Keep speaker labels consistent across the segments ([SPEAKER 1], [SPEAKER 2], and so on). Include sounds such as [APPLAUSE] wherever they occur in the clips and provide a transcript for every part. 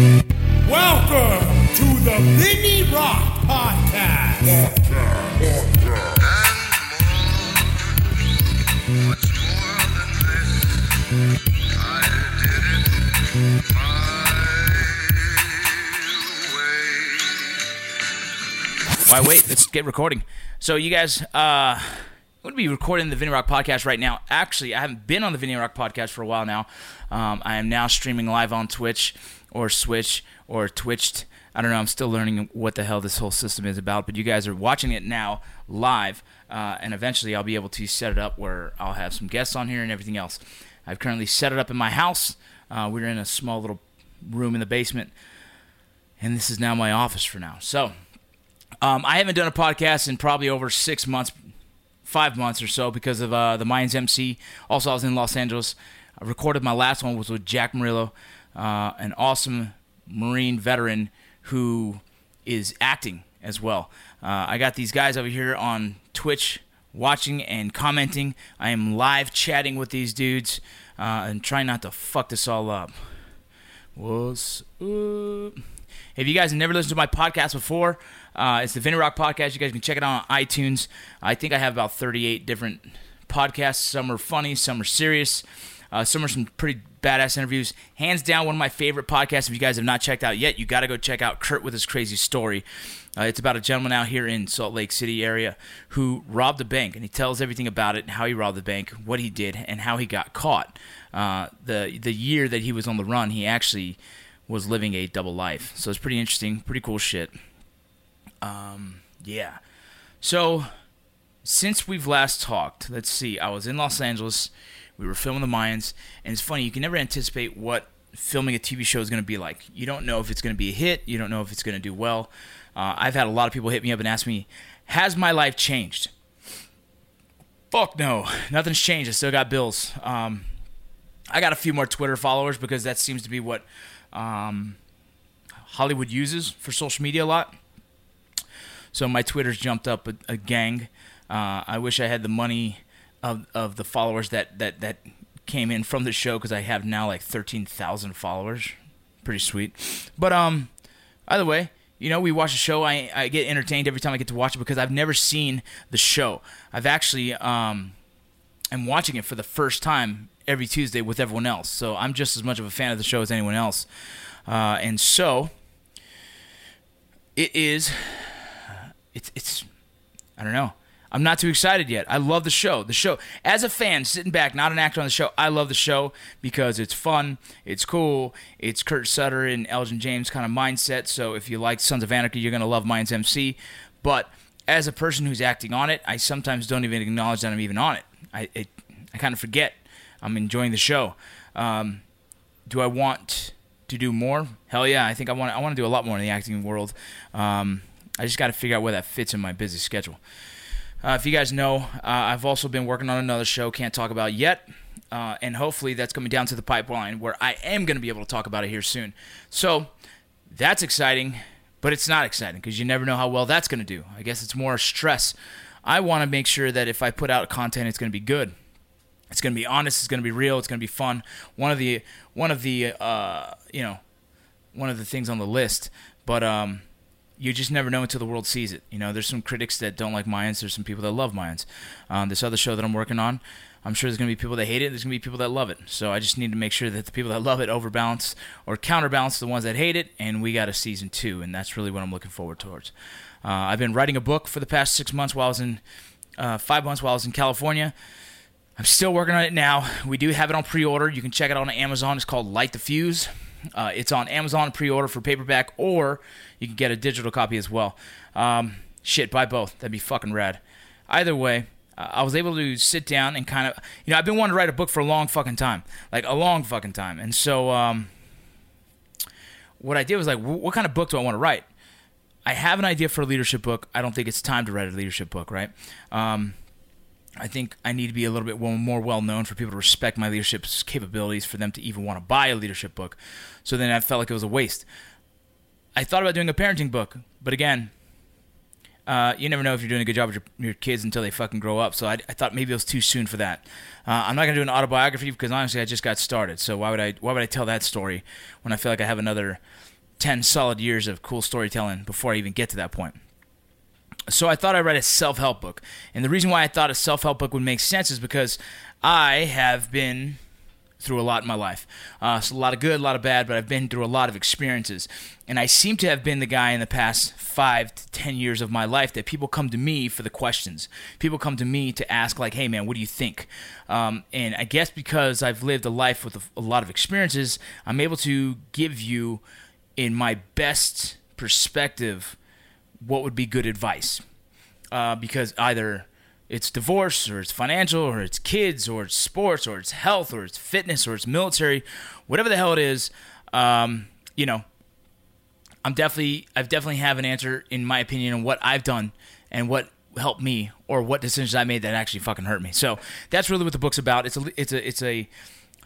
[SPEAKER 1] Welcome to the Vinny Rock Podcast.
[SPEAKER 2] Why wait? Let's get recording. So you guys, uh, I'm going to be recording the Vinny Rock podcast right now. Actually, I haven't been on the Vinny Rock podcast for a while now. Um, I am now streaming live on Twitch or Switch or Twitched. I don't know. I'm still learning what the hell this whole system is about. But you guys are watching it now live, uh, and eventually I'll be able to set it up where I'll have some guests on here and everything else. I've currently set it up in my house. Uh, we're in a small little room in the basement, and this is now my office for now. So. Um, I haven't done a podcast in probably over six months, five months or so because of uh, the Mayans MC. Also, I was in Los Angeles. I recorded my last one was with Jack Murillo, uh, an awesome Marine veteran who is acting as well. Uh, I got these guys over here on Twitch watching and commenting. I am live chatting with these dudes uh, and trying not to fuck this all up. What's up? If you guys have never listened to my podcast before, uh, it's the Vinny Rock Podcast. You guys can check it out on iTunes. I think I have about 38 different podcasts. Some are funny, some are serious, uh, some are some pretty badass interviews. Hands down, one of my favorite podcasts. If you guys have not checked out yet, you got to go check out Kurt with his crazy story. Uh, it's about a gentleman out here in Salt Lake City area who robbed a bank, and he tells everything about it, how he robbed the bank, what he did, and how he got caught. Uh, the the year that he was on the run, he actually was living a double life. So it's pretty interesting, pretty cool shit. Um, yeah. So since we've last talked, let's see. I was in Los Angeles. We were filming the Mayans, and it's funny. You can never anticipate what filming a TV show is going to be like. You don't know if it's going to be a hit. You don't know if it's going to do well. Uh, I've had a lot of people hit me up and ask me, "Has my life changed?" Fuck no, [LAUGHS] nothing's changed. I still got bills. Um, I got a few more Twitter followers because that seems to be what um, Hollywood uses for social media a lot. So my Twitter's jumped up a, a gang. Uh, I wish I had the money of, of the followers that, that, that came in from the show because I have now like 13,000 followers. Pretty sweet. But um, either way, you know, we watch the show. I, I get entertained every time I get to watch it because I've never seen the show. I've actually um, am watching it for the first time every Tuesday with everyone else. So I'm just as much of a fan of the show as anyone else. Uh, and so it is it's it's I don't know. I'm not too excited yet. I love the show. The show as a fan sitting back, not an actor on the show. I love the show because it's fun, it's cool, it's Kurt Sutter and Elgin James kind of mindset. So if you like Sons of Anarchy, you're gonna love Mayans MC. But as a person who's acting on it, I sometimes don't even acknowledge that I'm even on it. I it, I kind of forget I'm enjoying the show. Um, do I want to do more? Hell yeah! I think I want I want to do a lot more in the acting world. Um, I just got to figure out where that fits in my busy schedule. Uh, if you guys know, uh, I've also been working on another show, can't talk about yet. Uh, and hopefully that's coming down to the pipeline where I am going to be able to talk about it here soon. So that's exciting, but it's not exciting because you never know how well that's going to do. I guess it's more stress. I want to make sure that if I put out content, it's going to be good. It's going to be honest. It's going to be real. It's going to be fun. One of the one of the uh, you know one of the things on the list, but um, you just never know until the world sees it. You know, there's some critics that don't like Mayans. There's some people that love Mayans. Um, this other show that I'm working on, I'm sure there's going to be people that hate it. There's going to be people that love it. So I just need to make sure that the people that love it overbalance or counterbalance the ones that hate it. And we got a season two, and that's really what I'm looking forward towards. Uh, I've been writing a book for the past six months while I was in, uh, five months while I was in California. I'm still working on it now. We do have it on pre-order. You can check it out on Amazon. It's called Light the Fuse. Uh, it's on Amazon pre-order for paperback, or you can get a digital copy as well. Um, shit, buy both. That'd be fucking rad. Either way, uh, I was able to sit down and kind of, you know, I've been wanting to write a book for a long fucking time, like a long fucking time. And so, um, what I did was like, what kind of book do I want to write? I have an idea for a leadership book. I don't think it's time to write a leadership book, right? Um, I think I need to be a little bit more well known for people to respect my leadership capabilities, for them to even want to buy a leadership book. So then I felt like it was a waste. I thought about doing a parenting book, but again, uh, you never know if you're doing a good job with your, your kids until they fucking grow up. So I, I thought maybe it was too soon for that. Uh, I'm not gonna do an autobiography because honestly, I just got started. So why would I why would I tell that story when I feel like I have another ten solid years of cool storytelling before I even get to that point? So I thought I'd write a self help book. And the reason why I thought a self help book would make sense is because I have been through a lot in my life. Uh, so a lot of good, a lot of bad, but I've been through a lot of experiences. And I seem to have been the guy in the past five to ten years of my life that people come to me for the questions. People come to me to ask, like, hey, man, what do you think? Um, and I guess because I've lived a life with a, a lot of experiences, I'm able to give you, in my best perspective, what would be good advice. Uh, because either it's divorce or it's financial or it's kids or it's sports or it's health or it's fitness or it's military, whatever the hell it is, um, you know, I'm definitely I've definitely have an answer in my opinion on what I've done and what helped me or what decisions I made that actually fucking hurt me. So that's really what the book's about. It's a it's a it's a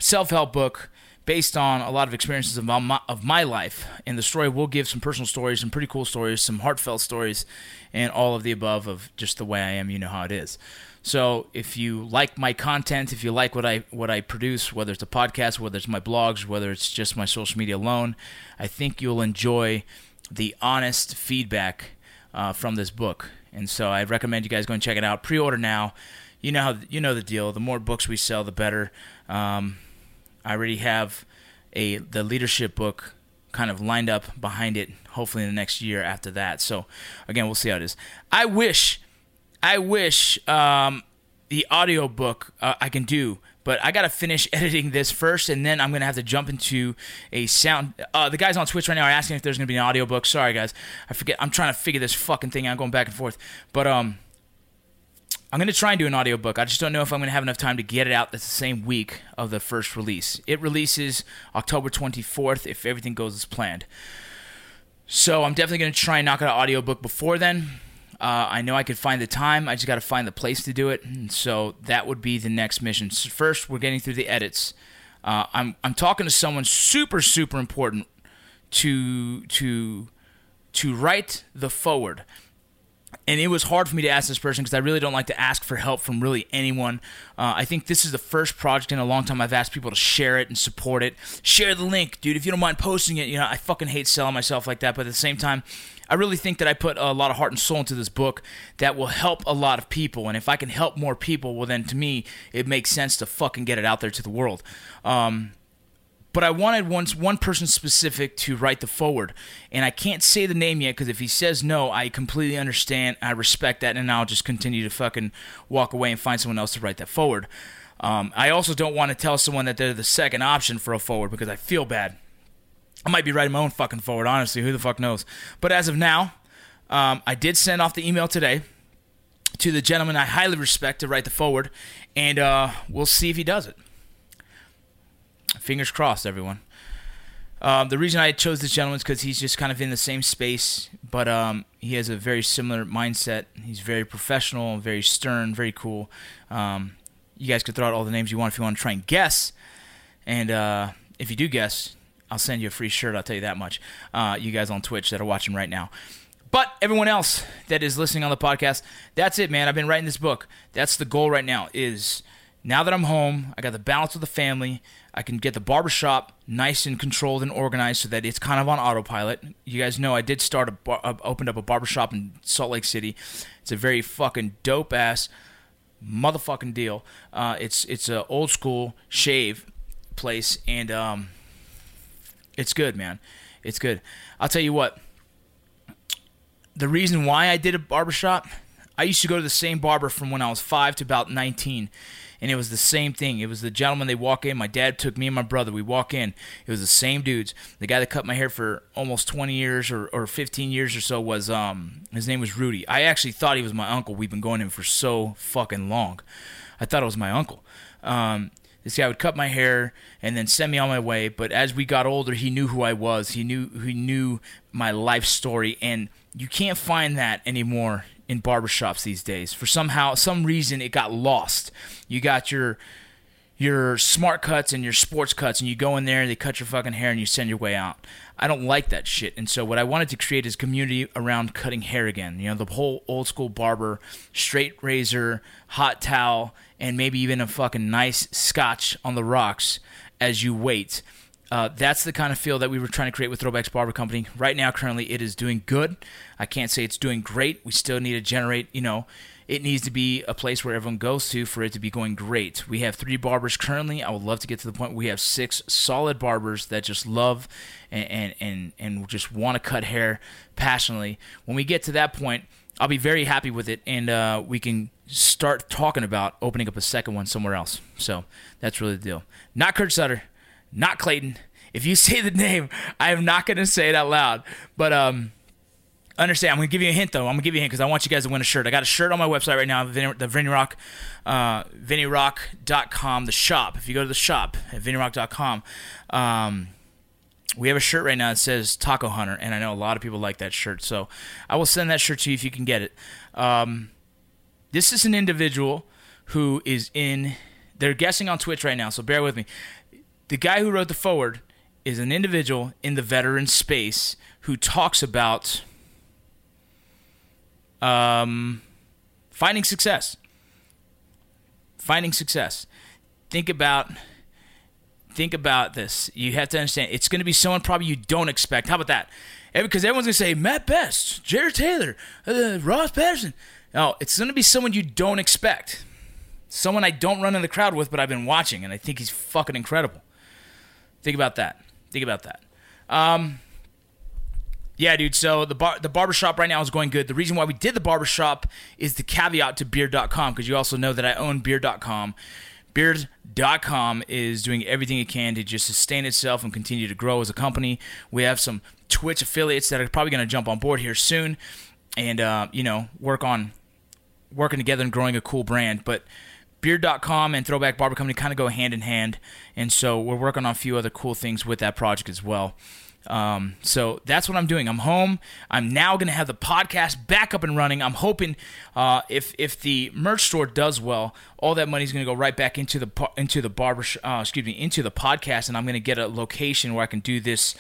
[SPEAKER 2] self-help book based on a lot of experiences of my, of my life. And the story will give some personal stories, some pretty cool stories, some heartfelt stories, and all of the above of just the way I am. You know how it is. So if you like my content, if you like what I what I produce, whether it's a podcast, whether it's my blogs, whether it's just my social media alone, I think you'll enjoy the honest feedback uh, from this book. And so I recommend you guys go and check it out. Pre-order now. You know how you know the deal. The more books we sell, the better. Um, I already have a the leadership book kind of lined up behind it. Hopefully in the next year after that. So again, we'll see how it is. I wish, I wish um, the audio book uh, I can do. But I gotta finish [LAUGHS] editing this first, and then I'm gonna have to jump into a sound. Uh, the guys on Twitch right now are asking if there's gonna be an audio book. Sorry, guys, I forget. I'm trying to figure this fucking thing out, going back and forth. But um, I'm going to try and do an audiobook. I just don't know if I'm going to have enough time to get it out the same week of the first release. It releases October 24th if everything goes as planned. So I'm definitely going to try and knock out an audiobook before then. Uh, I know I could find the time. I just got to find the place to do it. And so that would be the next mission. So first, we're getting through the edits. Uh, I'm I'm talking to someone super super important to to to write the forward and it was hard for me to ask this person because I really don't like to ask for help from really anyone. Uh, I think this is the first project in a long time I've asked people to share it and support it. Share the link, dude. If you don't mind posting it, you know I fucking hate selling myself like that. But at the same time, I really think that I put a lot of heart and soul into this book that will help a lot of people. And if I can help more people, well, then to me, it makes sense to fucking get it out there to the world. Um, but I wanted one, one person specific to write the forward. And I can't say the name yet because if he says no, I completely understand. I respect that. And I'll just continue to fucking walk away and find someone else to write that forward. Um, I also don't want to tell someone that they're the second option for a forward because I feel bad. I might be writing my own fucking forward, honestly. Who the fuck knows? But as of now, um, I did send off the email today to the gentleman I highly respect to write the forward, and uh, we'll see if he does it. Fingers crossed, everyone. Um, the reason I chose this gentleman is because he's just kind of in the same space, but um, he has a very similar mindset. He's very professional, very stern, very cool. Um, you guys could throw out all the names you want if you want to try and guess. And uh, if you do guess, I'll send you a free shirt. I'll tell you that much. Uh, you guys on Twitch that are watching right now. But everyone else that is listening on the podcast, that's it, man. I've been writing this book. That's the goal right now. Is now that I'm home, I got the balance of the family. I can get the barbershop nice and controlled and organized so that it's kind of on autopilot. You guys know I did start a bar, uh, opened up a barbershop in Salt Lake City. It's a very fucking dope ass motherfucking deal. Uh, it's it's a old school shave place and um, it's good, man. It's good. I'll tell you what. The reason why I did a barbershop, I used to go to the same barber from when I was five to about 19 and it was the same thing. It was the gentleman they walk in. My dad took me and my brother. We walk in. It was the same dudes. The guy that cut my hair for almost 20 years or, or 15 years or so was um his name was Rudy. I actually thought he was my uncle. We've been going in for so fucking long. I thought it was my uncle. Um, this guy would cut my hair and then send me on my way. But as we got older, he knew who I was. He knew he knew my life story, and you can't find that anymore in barbershops these days. For somehow, some reason, it got lost. You got your your smart cuts and your sports cuts and you go in there and they cut your fucking hair and you send your way out i don't like that shit and so what i wanted to create is community around cutting hair again you know the whole old school barber straight razor hot towel and maybe even a fucking nice scotch on the rocks as you wait uh, that's the kind of feel that we were trying to create with Throwbacks Barber Company. Right now, currently, it is doing good. I can't say it's doing great. We still need to generate, you know, it needs to be a place where everyone goes to for it to be going great. We have three barbers currently. I would love to get to the point where we have six solid barbers that just love and and and, and just want to cut hair passionately. When we get to that point, I'll be very happy with it, and uh, we can start talking about opening up a second one somewhere else. So that's really the deal. Not Kurt Sutter, not Clayton. If you say the name, I am not going to say it out loud. But um, understand, I'm going to give you a hint though. I'm going to give you a hint because I want you guys to win a shirt. I got a shirt on my website right now, the Vinny Rock, uh, VinnyRock.com, the shop. If you go to the shop at VinnyRock.com, um, we have a shirt right now that says Taco Hunter, and I know a lot of people like that shirt. So I will send that shirt to you if you can get it. Um, this is an individual who is in. They're guessing on Twitch right now, so bear with me. The guy who wrote the forward is an individual in the veteran space who talks about um, finding success. Finding success. Think about think about this. You have to understand it's going to be someone probably you don't expect. How about that? Because everyone's going to say Mat Best, Jarred Taylor, uh, Ross Patterson. No, it's going to be someone you don't expect. Someone I don't run in the crowd with, but I've been watching, and I think he's fucking incredible. Think about that. Think about that. Um, yeah, dude. So the bar the barbershop right now is going good. The reason why we did the barbershop is the caveat to beard.com because you also know that I own beard.com. Beard.com is doing everything it can to just sustain itself and continue to grow as a company. We have some Twitch affiliates that are probably going to jump on board here soon, and uh, you know work on working together and growing a cool brand. But Beard.com and Throwback Barber Company kind of go hand in hand, and so we're working on a few other cool things with that project as well. Um, so that's what I'm doing. I'm home. I'm now going to have the podcast back up and running. I'm hoping uh, if if the merch store does well, all that money is going to go right back into the into the barber uh, excuse me into the podcast, and I'm going to get a location where I can do this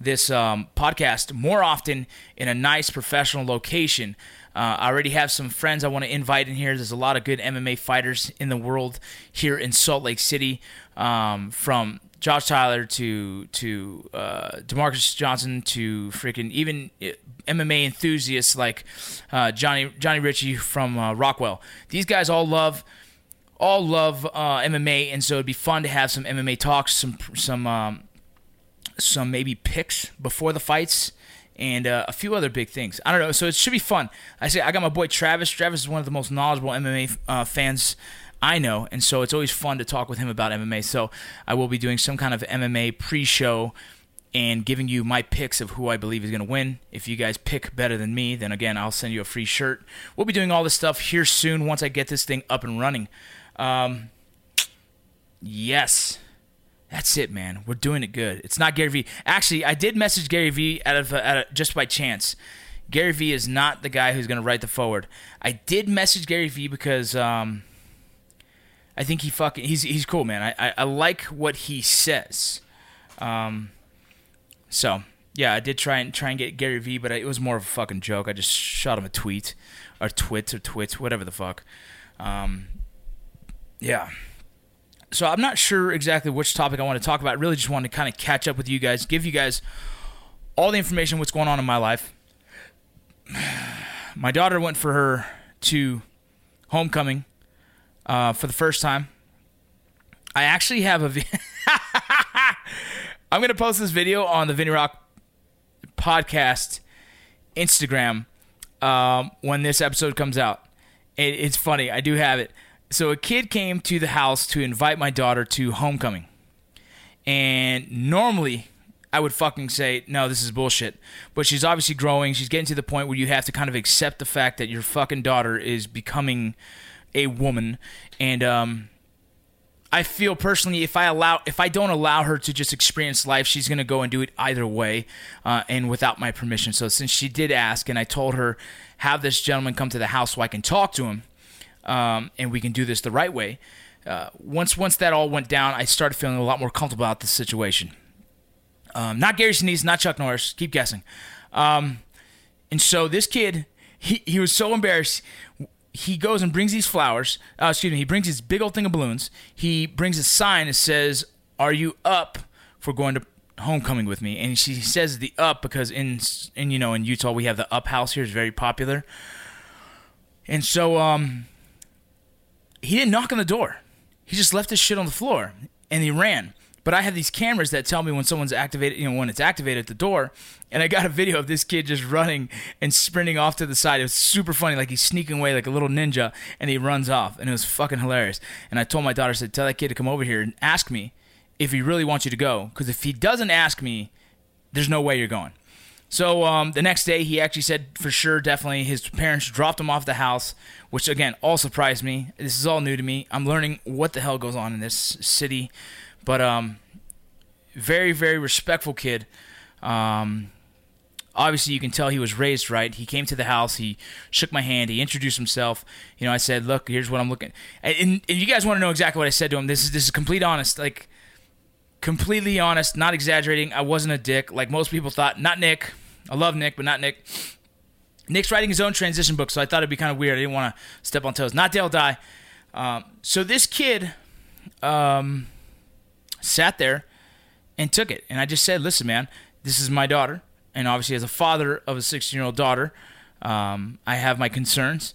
[SPEAKER 2] this um, podcast more often in a nice professional location. Uh, I already have some friends I want to invite in here. There's a lot of good MMA fighters in the world here in Salt Lake City, um, from Josh Tyler to to uh, Demarcus Johnson to freaking even uh, MMA enthusiasts like uh, Johnny Johnny Ritchie from uh, Rockwell. These guys all love all love uh, MMA, and so it'd be fun to have some MMA talks, some some um, some maybe picks before the fights. And uh, a few other big things. I don't know. So it should be fun. I say I got my boy Travis. Travis is one of the most knowledgeable MMA uh, fans I know, and so it's always fun to talk with him about MMA. So I will be doing some kind of MMA pre-show and giving you my picks of who I believe is going to win. If you guys pick better than me, then again, I'll send you a free shirt. We'll be doing all this stuff here soon once I get this thing up and running. Um, yes. That's it, man. We're doing it good. It's not Gary Vee. Actually, I did message Gary Vee out of, out of just by chance. Gary Vee is not the guy who's going to write the forward. I did message Gary Vee because um, I think he fucking he's he's cool, man. I I, I like what he says. Um, so yeah, I did try and try and get Gary Vee, but it was more of a fucking joke. I just shot him a tweet, or twit or twit, whatever the fuck. Um, yeah. So I'm not sure exactly which topic I want to talk about. I really just wanted to kind of catch up with you guys, give you guys all the information what's going on in my life. My daughter went for her to homecoming uh, for the first time. I actually have a. [LAUGHS] Vi- I'm gonna post this video on the Vinny Rock podcast Instagram um, when this episode comes out. It, it's funny. I do have it. So a kid came to the house to invite my daughter to homecoming, and normally I would fucking say no, this is bullshit. But she's obviously growing. She's getting to the point where you have to kind of accept the fact that your fucking daughter is becoming a woman, and um, I feel personally if I allow if I don't allow her to just experience life, she's gonna go and do it either way, uh, and without my permission. So since she did ask, and I told her have this gentleman come to the house so I can talk to him, um, and we can do this the right way. uh, once once that all went down, I started feeling a lot more comfortable about the situation. Um, not Gary Sinise, not Chuck Norris. Keep guessing. Um, and so this kid, he, he was so embarrassed. He goes and brings these flowers. Uh, excuse me. He brings this big old thing of balloons. He brings a sign that says, "Are you up for going to homecoming with me?" And she says the up because in in you know in Utah we have the up house here is very popular. And so um, he didn't knock on the door. He just left his shit on the floor and he ran. But I have these cameras that tell me when someone's activated, you know, when it's activated at the door. And I got a video of this kid just running and sprinting off to the side. It was super funny, like he's sneaking away like a little ninja, and he runs off, and it was fucking hilarious. And I told my daughter, I said, "Tell that kid to come over here and ask me if he really wants you to go, because if he doesn't ask me, there's no way you're going." So um, the next day, he actually said for sure, definitely, his parents dropped him off the house, which again all surprised me. This is all new to me. I'm learning what the hell goes on in this city, but um, very very respectful kid. Um, obviously, you can tell he was raised right. He came to the house, he shook my hand, he introduced himself. You know, I said, "Look, here's what I'm looking." And, and, you guys want to know exactly what I said to him. This is this is complete honest, like completely honest, not exaggerating. I wasn't a dick like most people thought. Not Nick. I love Nick, but not Nick. Nick's writing his own transition book, so I thought it'd be kind of weird. I didn't want to step on toes. Not Dale Dye. Um, so this kid um, sat there and took it, and I just said, "Listen, man, this is my daughter, and obviously, as a father of a 16-year-old daughter, um, I have my concerns,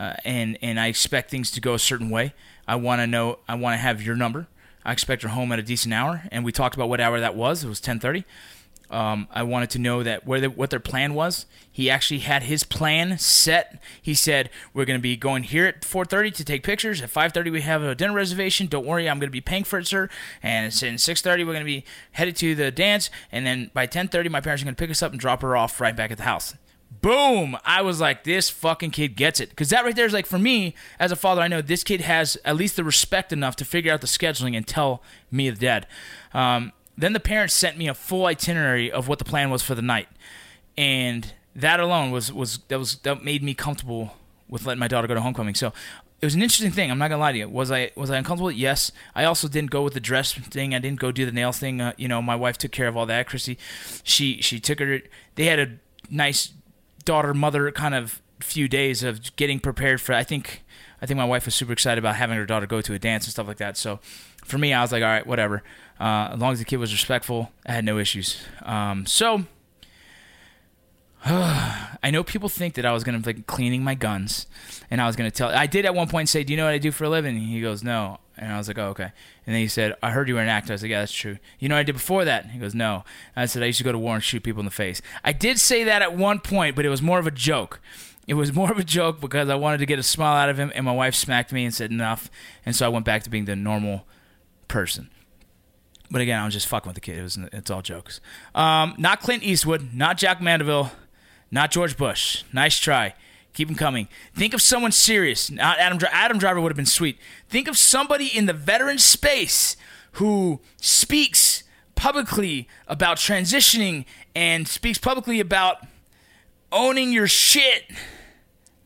[SPEAKER 2] uh, and and I expect things to go a certain way. I want to know. I want to have your number. I expect her home at a decent hour, and we talked about what hour that was. It was 10:30. Um, I wanted to know that where what their plan was. He actually had his plan set. He said we're going to be going here at 4:30 to take pictures. At 5:30 we have a dinner reservation. Don't worry, I'm going to be paying for it, sir. And it's in 6:30 we're going to be headed to the dance. And then by 10:30 my parents are going to pick us up and drop her off right back at the house. Boom! I was like, this fucking kid gets it. Because that right there is like, for me, as a father, I know this kid has at least the respect enough to figure out the scheduling and tell me the dad. Um, then the parents sent me a full itinerary of what the plan was for the night, and that alone was was that was that made me comfortable with letting my daughter go to homecoming. So it was an interesting thing. I'm not gonna lie to you. Was I was I uncomfortable? Yes. I also didn't go with the dress thing. I didn't go do the nails thing. Uh, you know, my wife took care of all that. Chrissy, she she took her. They had a nice daughter mother kind of few days of getting prepared for. I think I think my wife was super excited about having her daughter go to a dance and stuff like that. So for me, I was like, all right, whatever. Uh, as long as the kid was respectful, I had no issues. Um, so [SIGHS] I know people think that I was gonna be like cleaning my guns, and I was gonna tell. I did at one point say, "Do you know what I do for a living?" He goes, "No," and I was like, "Oh, okay." And then he said, "I heard you were an actor." I was like, "Yeah, that's true." You know what I did before that? He goes, "No." And I said, "I used to go to war and shoot people in the face." I did say that at one point, but it was more of a joke. It was more of a joke because I wanted to get a smile out of him, and my wife smacked me and said enough, and so I went back to being the normal person. But again, I was just fucking with the kid. It was it's all jokes. Um, not Clint Eastwood, not Jack Mandaville, not George Bush. Nice try. Keep them coming. Think of someone serious. Not Adam. Adam Driver would have been sweet. Think of somebody in the veteran space who speaks publicly about transitioning and speaks publicly about owning your shit.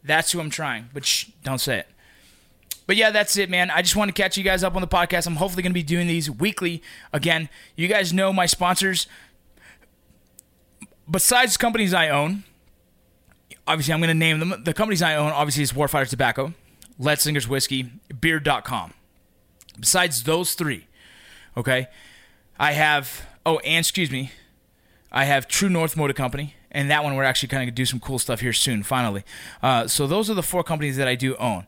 [SPEAKER 2] That's who I'm trying. But shh, don't say it. But yeah, that's it, man. I just want to catch you guys up on the podcast. I'm hopefully going to be doing these weekly again. You guys know my sponsors. Besides companies I own, obviously I'm going to name them. The companies I own, obviously, is Warfighter's Tobacco, Letzinger's Whiskey, Beard.com. Besides those three, okay, I have, oh, and excuse me, I have True North Motor Company, and that one we're actually kind of do some cool stuff here soon, finally. Uh, so those are the four companies that I do own.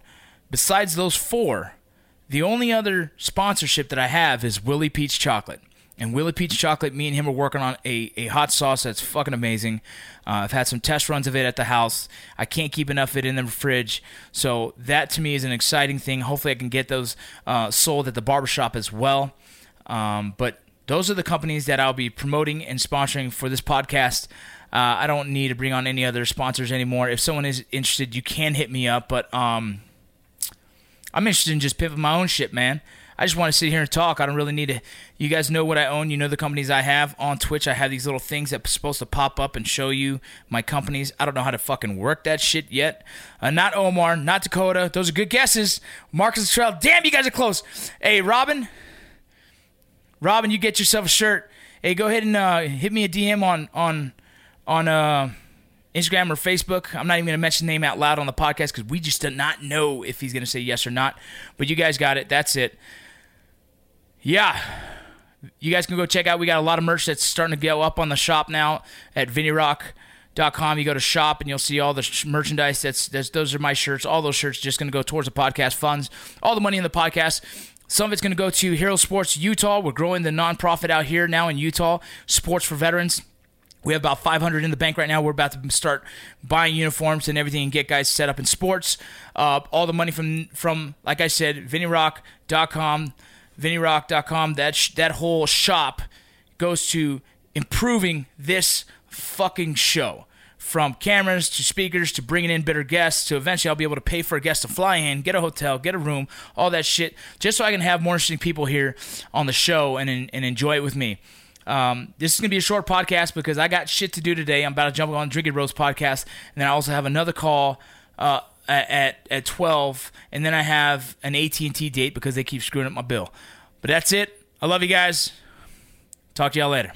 [SPEAKER 2] Besides those four, the only other sponsorship that I have is Willie Peach Chocolate. And Willie Peach Chocolate, me and him are working on a, a hot sauce that's fucking amazing. Uh, I've had some test runs of it at the house. I can't keep enough of it in the fridge. So that to me is an exciting thing. Hopefully, I can get those uh, sold at the barbershop as well. Um, but those are the companies that I'll be promoting and sponsoring for this podcast. Uh, I don't need to bring on any other sponsors anymore. If someone is interested, you can hit me up. But um, I'm interested in just pimping my own shit, man. I just want to sit here and talk. I don't really need to. You guys know what I own. You know the companies I have on Twitch. I have these little things that's supposed to pop up and show you my companies. I don't know how to fucking work that shit yet. Uh, not Omar, not Dakota. Those are good guesses. Marcus Luttrell. Damn, you guys are close. Hey, Robin. Robin, you get yourself a shirt. Hey, go ahead and uh, hit me a DM on on on uh, Instagram or Facebook. I'm not even going to mention the name out loud on the podcast because we just do not know if he's going to say yes or not. But you guys got it. That's it. Yeah. You guys can go check out. We got a lot of merch that's starting to go up on the shop now at vinnyrock.com. You go to shop and you'll see all the sh- merchandise. That's, that's those are my shirts. All those shirts just going to go towards the podcast funds. All the money in the podcast. Some of it's going to go to Hero Sports Utah. We're growing the nonprofit out here now in Utah. Sports for Veterans. We have about 500 in the bank right now. We're about to start buying uniforms and everything and get guys set up in sports. Uh, all the money from from like I said, VinnyRock.com, VinnyRock.com. That sh- that whole shop goes to improving this fucking show. From cameras to speakers to bringing in better guests to eventually I'll be able to pay for a guest to fly in, get a hotel, get a room, all that shit, just so I can have more interesting people here on the show and and enjoy it with me. Um, this is gonna be a short podcast because I got shit to do today. I'm about to jump on Drinkin' Bros podcast, and then I also have another call uh, at at 12, and then I have an AT&T date because they keep screwing up my bill. But that's it. I love you guys. Talk to y'all later.